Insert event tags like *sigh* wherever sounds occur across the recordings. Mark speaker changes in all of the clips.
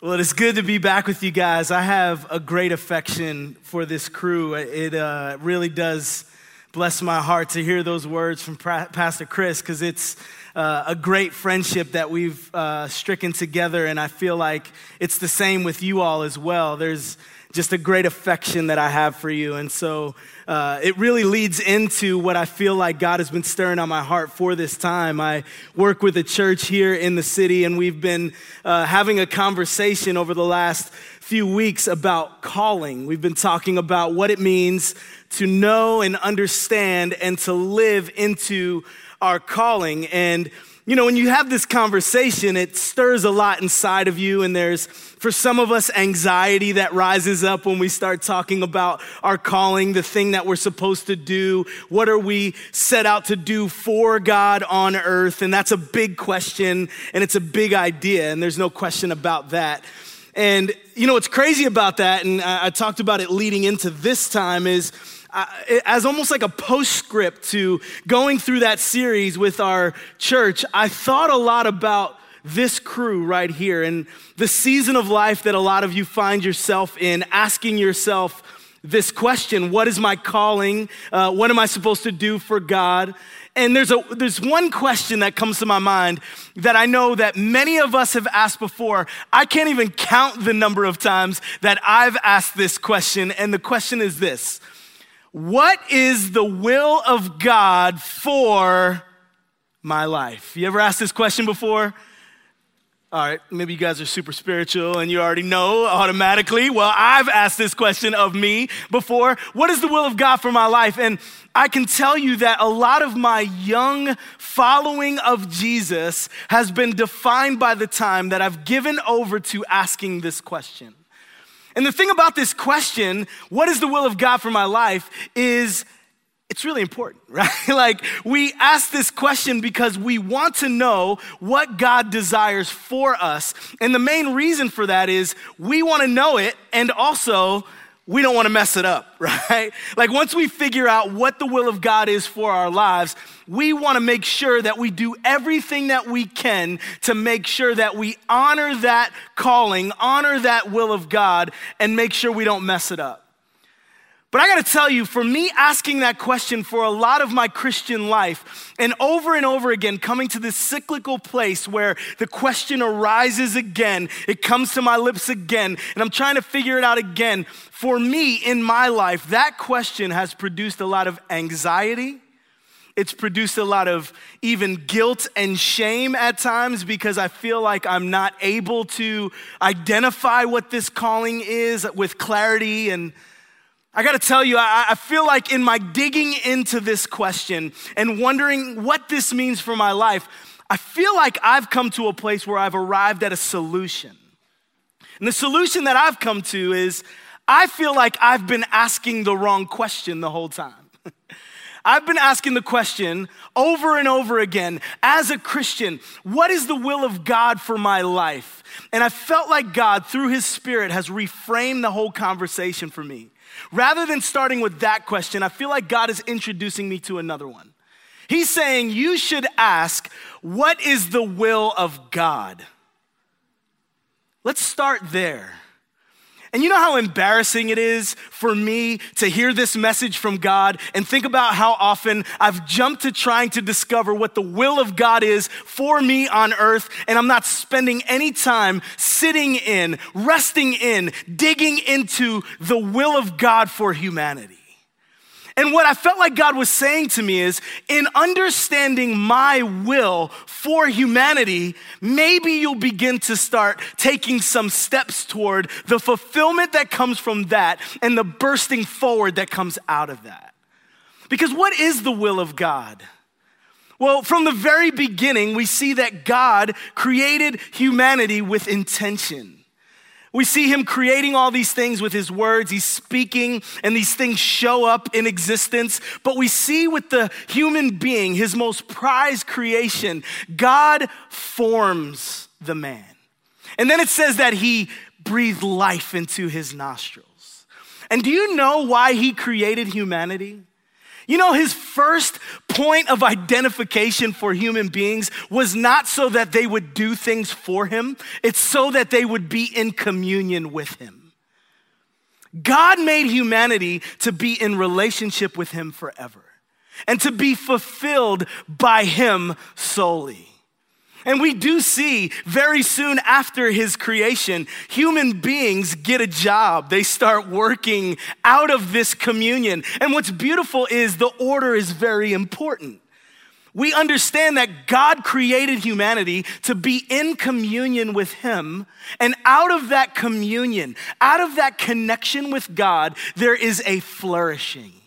Speaker 1: Well, it is good to be back with you guys. I have a great affection for this crew. It uh, really does bless my heart to hear those words from Pastor Chris because it's uh, a great friendship that we've uh, stricken together, and I feel like it's the same with you all as well. There's just a great affection that I have for you. And so uh, it really leads into what I feel like God has been stirring on my heart for this time. I work with a church here in the city, and we've been uh, having a conversation over the last few weeks about calling. We've been talking about what it means to know and understand and to live into our calling. And you know, when you have this conversation, it stirs a lot inside of you, and there's, for some of us, anxiety that rises up when we start talking about our calling, the thing that we're supposed to do. What are we set out to do for God on earth? And that's a big question, and it's a big idea, and there's no question about that. And, you know, what's crazy about that, and I, talked about it leading into this time, is as almost like a postscript to going through that series with our church, I thought a lot about this crew right here and the season of life that a lot of you find yourself in, asking yourself this question What is my calling? Uh, what am I supposed to do for God? And there's, a, there's one question that comes to my mind that I know that many of us have asked before. I can't even count the number of times that I've asked this question. And the question is this what is the will of God for my life? You ever asked this question before? All right, maybe you guys are super spiritual and you already know automatically. Well, I've asked this question of me before. What is the will of God for my life? And I can tell you that a lot of my young following of Jesus has been defined by the time that I've given over to asking this question. And the thing about this question, what is the will of God for my life, is it's really important, *laughs* right? like we ask this question because we want to know what God desires for us. And the main reason for that is we want to know it and also we don't want to mess it up, *laughs* right? Like once we figure out what the will of God is for our lives, we want to make sure that we do everything that we can to make sure that we honor that calling, honor that will of God, and make sure we don't mess it up. But I gotta tell you, for me asking that question for a lot of my Christian life, and over and over again coming to this cyclical place where the question arises again, it comes to my lips again, and I'm trying to figure it out again. For me in my life, that question has produced a lot of anxiety. It's produced a lot of even guilt and shame at times because I feel like I'm not able to identify what this calling is with clarity and I gotta tell you, I, I, feel like in my digging into this question and wondering what this means for my life, I feel like I've come to a place where I've arrived at a solution. And the solution that I've come to is I feel like I've been asking the wrong question the whole time. *laughs* I've been asking the question over and over again as a Christian, what is the will of God for my life? And I felt like God, through His Spirit, has reframed the whole conversation for me. Rather than starting with that question, I feel like God is introducing me to another one. He's saying, You should ask, What is the will of God? Let's start there. And you know how embarrassing it is for me to hear this message from God and think about how often I've jumped to trying to discover what the will of God is for me on earth, and I'm not spending any time sitting in, resting in, digging into the will of God for humanity. And what I felt like God was saying to me is in understanding my will for humanity, maybe you'll begin to start taking some steps toward the fulfillment that comes from that and the bursting forward that comes out of that. Because what is the will of God? Well, from the very beginning, we see that God created humanity with intention. We see him creating all these things with his words. He's speaking, and these things show up in existence. But we see with the human being, his most prized creation, God forms the man. And then it says that he breathed life into his nostrils. And do you know why he created humanity? You know, his first point of identification for human beings was not so that they would do things for him, it's so that they would be in communion with him. God made humanity to be in relationship with him forever and to be fulfilled by him solely. And we do see very soon after his creation, human beings get a job. They start working out of this communion. And what's beautiful is the order is very important. We understand that God created humanity to be in communion with Him. And out of that communion, out of that connection with God, there is a flourishing.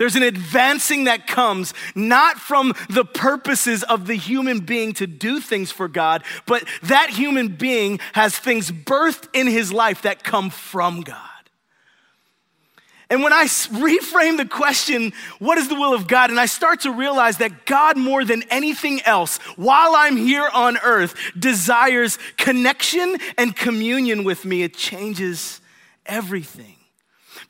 Speaker 1: There's an advancing that comes not from the purposes of the human being to do things for God, but that human being has things birthed in his life that come from God. And when I reframe the question, what is the will of God? And I start to realize that God, more than anything else, while I'm here on earth, desires connection and communion with me, it changes everything.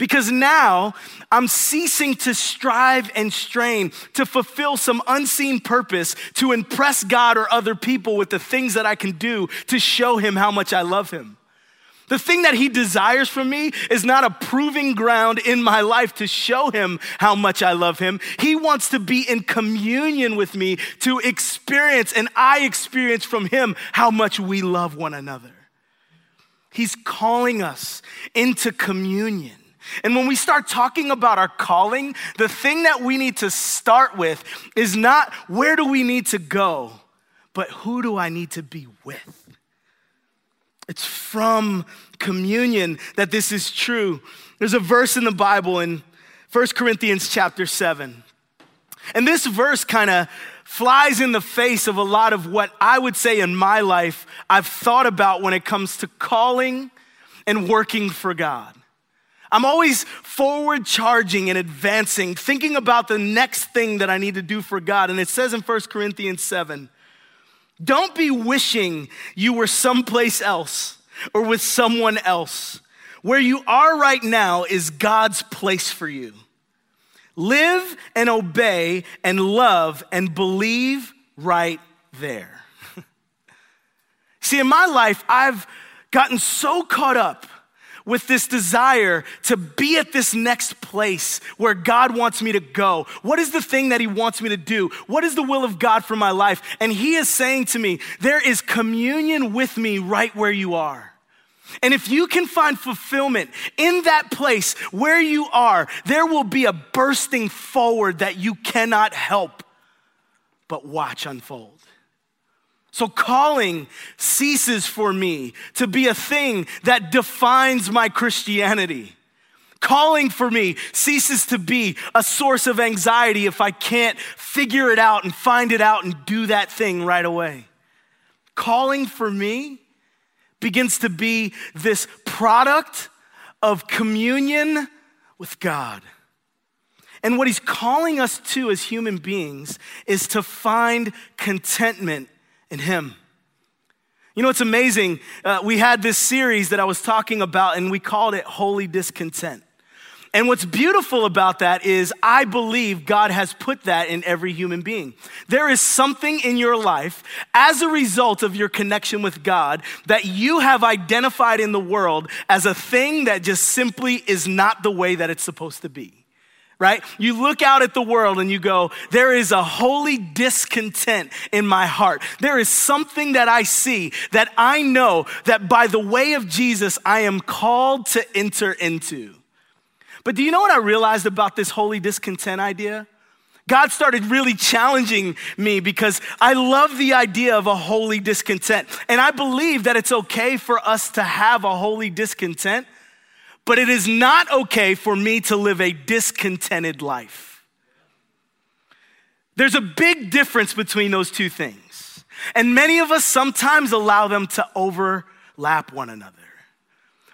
Speaker 1: Because now I'm ceasing to strive and strain to fulfill some unseen purpose to impress God or other people with the things that I can do to show Him how much I love Him. The thing that he desires from me is not a proving ground in my life to show him how much I love him. He wants to be in communion with me to experience, and I experience from him how much we love one another. He's calling us into communion. And when we start talking about our calling, the thing that we need to start with is not where do we need to go, but who do I need to be with? It's from communion that this is true. There's a verse in the Bible in 1 Corinthians chapter 7. And this verse kind of flies in the face of a lot of what I would say in my life I've thought about when it comes to calling and working for God. I'm always forward charging and advancing, thinking about the next thing that I need to do for God. And it says in 1 Corinthians 7 don't be wishing you were someplace else or with someone else. Where you are right now is God's place for you. Live and obey and love and believe right there. *laughs* See, in my life, I've gotten so caught up with this desire to be at this next place where God wants me to go. What is the thing that He wants me to do? What is the will of God for my life? And He is saying to me, There is communion with me right where you are. And if you can find fulfillment in that place where you are, there will be a bursting forward that you cannot help but watch unfold. So, calling ceases for me to be a thing that defines my Christianity. Calling for me ceases to be a source of anxiety if I can't figure it out and find it out and do that thing right away. Calling for me begins to be this product of communion with God. And what he's calling us to as human beings is to find contentment in Him. You know, it's amazing. Uh, we had this series that I was talking about, and we called it Holy Discontent. And what's beautiful about that is I believe God has put that in every human being. There is something in your life as a result of your connection with God that you have identified in the world as a thing that just simply is not the way that it's supposed to be right? You look out at the world and you go, there is a holy discontent in my heart. There is something that I see that I know that by the way of Jesus, I am called to enter into. But do you know what I realized about this holy discontent idea? God started really challenging me because I love the idea of a holy discontent. And I believe that it's okay for us to have a holy discontent but it is not okay for me to live a discontented life. There's a big difference between those two things. And many of us sometimes allow them to overlap one another.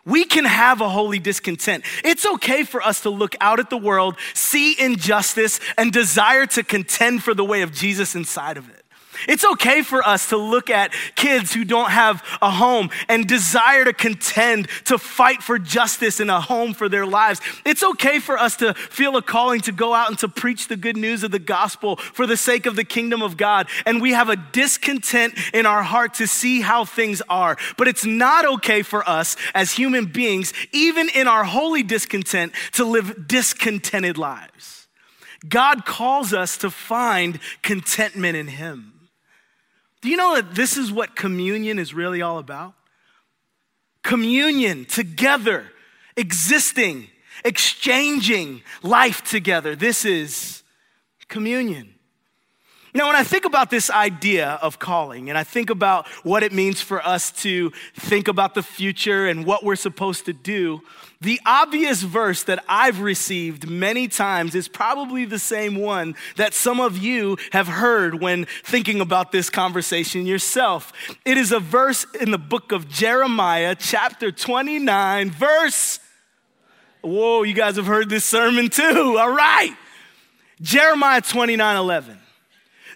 Speaker 1: We can have a holy discontent. It's okay for us to look out at the world, see injustice, and desire to contend for the way of Jesus inside of it. It's okay for us to look at kids who don't have a home and desire to contend, to fight for justice and a home for their lives. It's okay for us to feel a calling to go out and to preach the good news of the gospel for the sake of the kingdom of God. And we have a discontent in our heart to see how things are. But it's not okay for us as human beings, even in our holy discontent, to live discontented lives. God calls us to find contentment in Him. Do you know that this is what communion is really all about? Communion, together, existing, exchanging life together. This is communion. Now, when I think about this idea of calling and I think about what it means for us to think about the future and what we're supposed to do, the obvious verse that I've received many times is probably the same one that some of you have heard when thinking about this conversation yourself. It is a verse in the book of Jeremiah, chapter 29, verse. Whoa, you guys have heard this sermon too. All right. Jeremiah 29 11.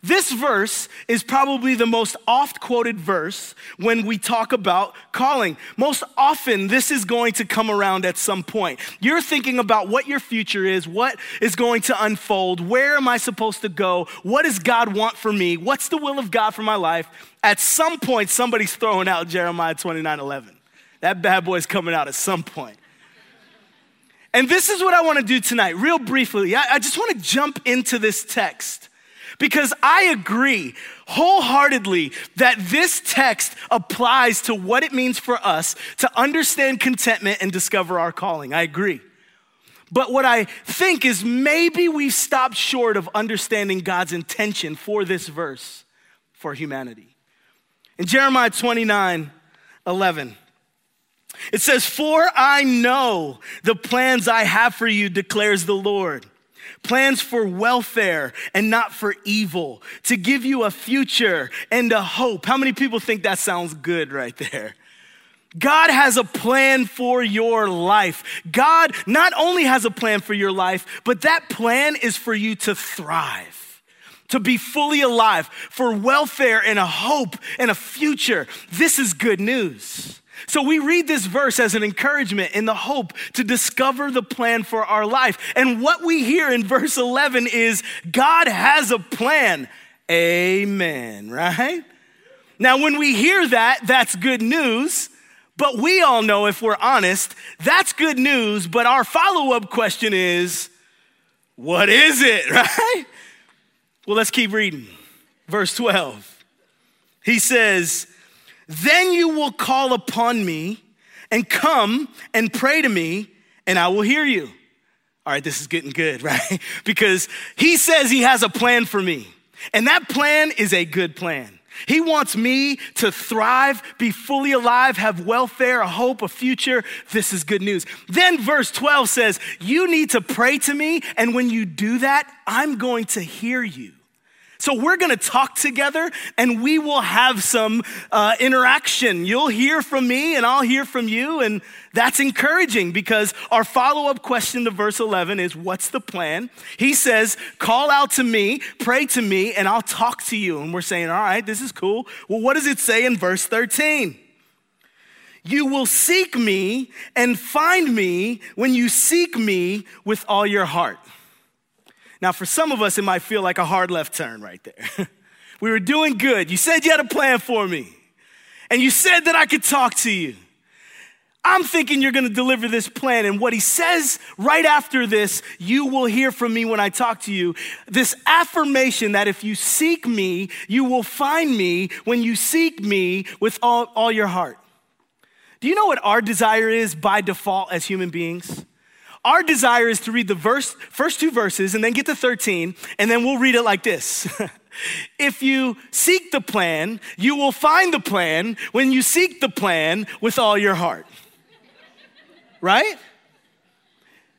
Speaker 1: This verse is probably the most oft quoted verse when we talk about calling. Most often, this is going to come around at some point. You're thinking about what your future is, what is going to unfold, where am I supposed to go, what does God want for me, what's the will of God for my life. At some point, somebody's throwing out Jeremiah 29 11. That bad boy's coming out at some point. And this is what I want to do tonight, real briefly. I, I just want to jump into this text because I agree wholeheartedly that this text applies to what it means for us to understand contentment and discover our calling. I agree. But what I think is maybe we've stopped short of understanding God's intention for this verse for humanity. In Jeremiah 29 11, it says, For I know the plans I have for you, declares the Lord plans for welfare and not for evil, to give you a future and a hope. How many people think that sounds good right there? God has a plan for your life. God not only has a plan for your life, but that plan is for you to thrive, to be fully alive, for welfare and a hope and a future. This is good news. So we read this verse as an encouragement in the hope to discover the plan for our life. And what we hear in verse 11 is God has a plan. Amen, right? Now, when we hear that, that's good news. But we all know, if we're honest, that's good news. But our follow up question is, what is it, *laughs* right? Well, let's keep reading. Verse 12. He says, then you will call upon me and come and pray to me, and I will hear you. All right, this is getting good, *laughs* right? because he says he has a plan for me, and that plan is a good plan. He wants me to thrive, be fully alive, have welfare, a hope, a future. This is good news. Then verse 12 says, You need to pray to me, and when you do that, I'm going to hear you. So we're gonna talk together and we will have some uh, interaction. You'll hear from me and I'll hear from you. And that's encouraging because our follow up question to verse 11 is What's the plan? He says, Call out to me, pray to me, and I'll talk to you. And we're saying, All right, this is cool. Well, what does it say in verse 13? You will seek me and find me when you seek me with all your heart. Now, for some of us, it might feel like a hard left turn right there. *laughs* we were doing good. You said you had a plan for me, and you said that I could talk to you. I'm thinking you're gonna deliver this plan. And what he says right after this, you will hear from me when I talk to you. This affirmation that if you seek me, you will find me when you seek me with all, all your heart. Do you know what our desire is by default as human beings? Our desire is to read the verse, first two verses and then get to 13, and then we'll read it like this. *laughs* if you seek the plan, you will find the plan when you seek the plan with all your heart. Right?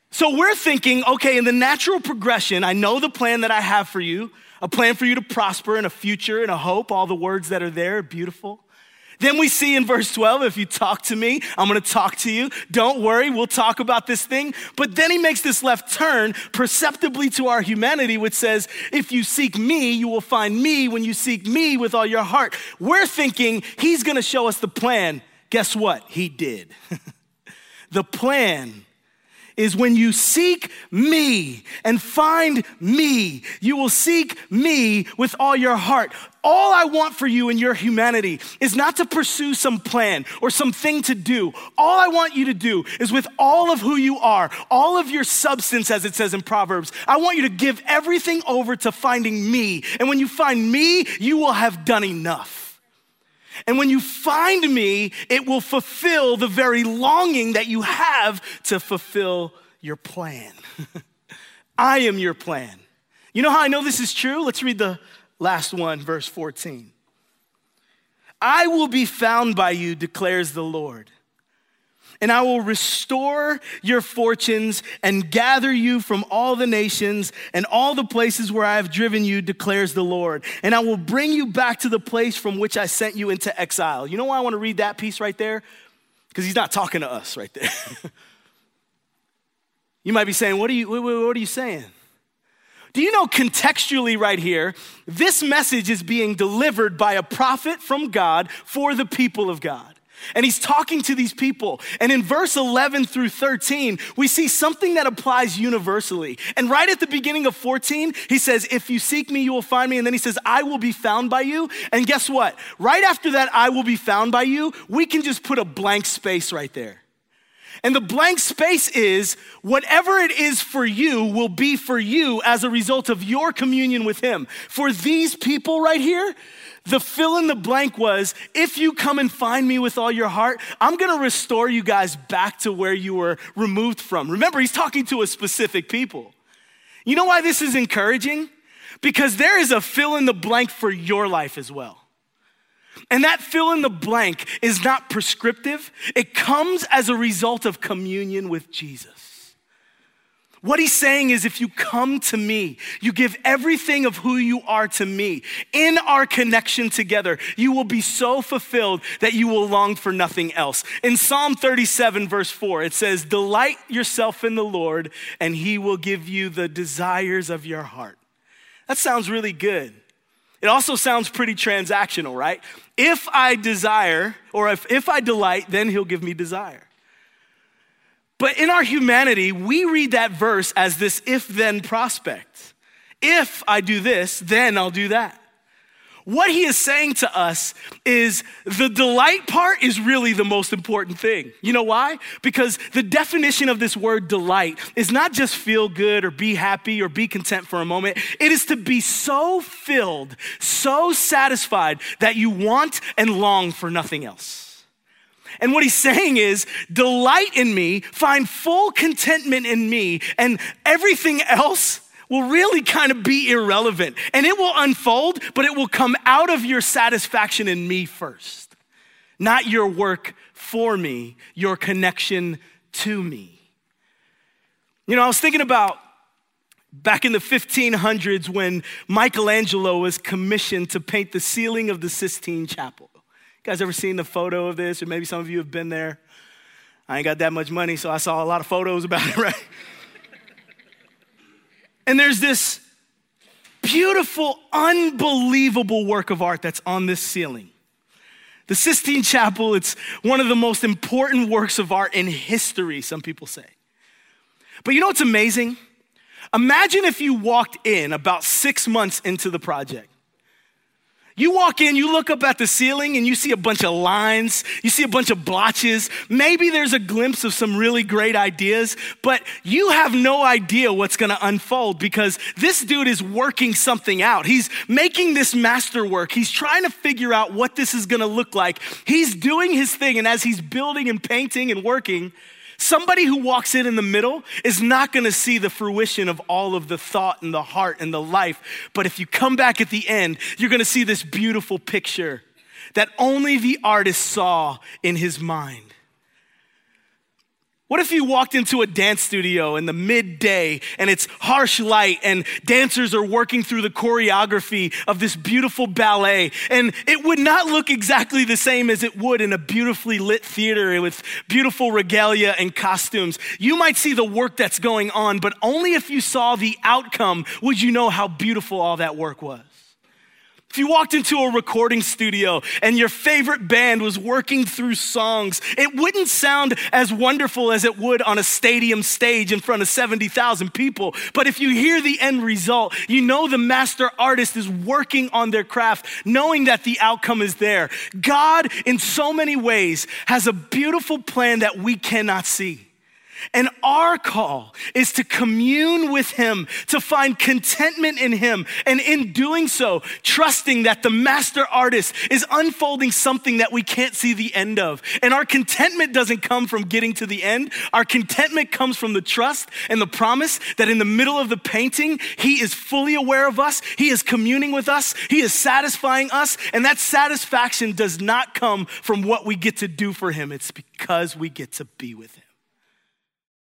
Speaker 1: So we're thinking, okay, in the natural progression, I know the plan that I have for you, a plan for you to prosper in a future and a hope, all the words that are there, beautiful. Then we see in verse 12, if you talk to me, I'm gonna talk to you. Don't worry, we'll talk about this thing. But then he makes this left turn perceptibly to our humanity, which says, if you seek me, you will find me when you seek me with all your heart. We're thinking he's gonna show us the plan. Guess what? He did. *laughs* the plan is when you seek me and find me, you will seek me with all your heart. All I want for you in your humanity is not to pursue some plan or something to do. All I want you to do is with all of who you are, all of your substance, as it says in Proverbs, I want you to give everything over to finding me. And when you find me, you will have done enough. And when you find me, it will fulfill the very longing that you have to fulfill your plan. *laughs* I am your plan. You know how I know this is true? Let's read the last one, verse 14. I will be found by you, declares the Lord. And I will restore your fortunes and gather you from all the nations and all the places where I have driven you, declares the Lord. And I will bring you back to the place from which I sent you into exile. You know why I want to read that piece right there? Because he's not talking to us right there. *laughs* you might be saying, What are you, what are you saying? Do you know contextually, right here, this message is being delivered by a prophet from God for the people of God. And he's talking to these people. And in verse 11 through 13, we see something that applies universally. And right at the beginning of 14, he says, If you seek me, you will find me. And then he says, I will be found by you. And guess what? Right after that, I will be found by you, we can just put a blank space right there. And the blank space is whatever it is for you will be for you as a result of your communion with Him. For these people right here, the fill in the blank was if you come and find me with all your heart, I'm gonna restore you guys back to where you were removed from. Remember, He's talking to a specific people. You know why this is encouraging? Because there is a fill in the blank for your life as well. And that fill in the blank is not prescriptive, it comes as a result of communion with Jesus. What he's saying is if you come to me, you give everything of who you are to me, in our connection together, you will be so fulfilled that you will long for nothing else. In Psalm 37, verse 4, it says, Delight yourself in the Lord, and he will give you the desires of your heart. That sounds really good. It also sounds pretty transactional, right? If I desire, or if, if I delight, then he'll give me desire. But in our humanity, we read that verse as this if then prospect. If I do this, then I'll do that. What he is saying to us is the delight part is really the most important thing. You know why? Because the definition of this word delight is not just feel good or be happy or be content for a moment. It is to be so filled, so satisfied that you want and long for nothing else. And what he's saying is, delight in me, find full contentment in me, and everything else will really kind of be irrelevant. And it will unfold, but it will come out of your satisfaction in me first, not your work for me, your connection to me. You know, I was thinking about back in the 1500s when Michelangelo was commissioned to paint the ceiling of the Sistine Chapel. You guys ever seen the photo of this? Or maybe some of you have been there. I ain't got that much money, so I saw a lot of photos about it, *laughs* right? And there's this beautiful, unbelievable work of art that's on this ceiling. The Sistine Chapel, it's one of the most important works of art in history, some people say. But you know what's amazing? Imagine if you walked in about six months into the project you walk in, you look up at the ceiling, and you see a bunch of lines, you see a bunch of blotches. Maybe there's a glimpse of some really great ideas, but you have no idea what's gonna unfold because this dude is working something out. He's making this masterwork. He's trying to figure out what this is gonna look like. He's doing his thing, and as he's building and painting and working, Somebody who walks in in the middle is not going to see the fruition of all of the thought and the heart and the life. But if you come back at the end, you're going to see this beautiful picture that only the artist saw in his mind. What if you walked into a dance studio in the midday and it's harsh light and dancers are working through the choreography of this beautiful ballet and it would not look exactly the same as it would in a beautifully lit theater with beautiful regalia and costumes. You might see the work that's going on, but only if you saw the outcome would you know how beautiful all that work was. If you walked into a recording studio and your favorite band was working through songs, it wouldn't sound as wonderful as it would on a stadium stage in front of 70,000 people. But if you hear the end result, you know the master artist is working on their craft, knowing that the outcome is there. God, in so many ways, has a beautiful plan that we cannot see. And our call is to commune with Him, to find contentment in Him. And in doing so, trusting that the master artist is unfolding something that we can't see the end of. And our contentment doesn't come from getting to the end. Our contentment comes from the trust and the promise that in the middle of the painting, He is fully aware of us. He is communing with us. He is satisfying us. And that satisfaction does not come from what we get to do for Him, it's because we get to be with Him.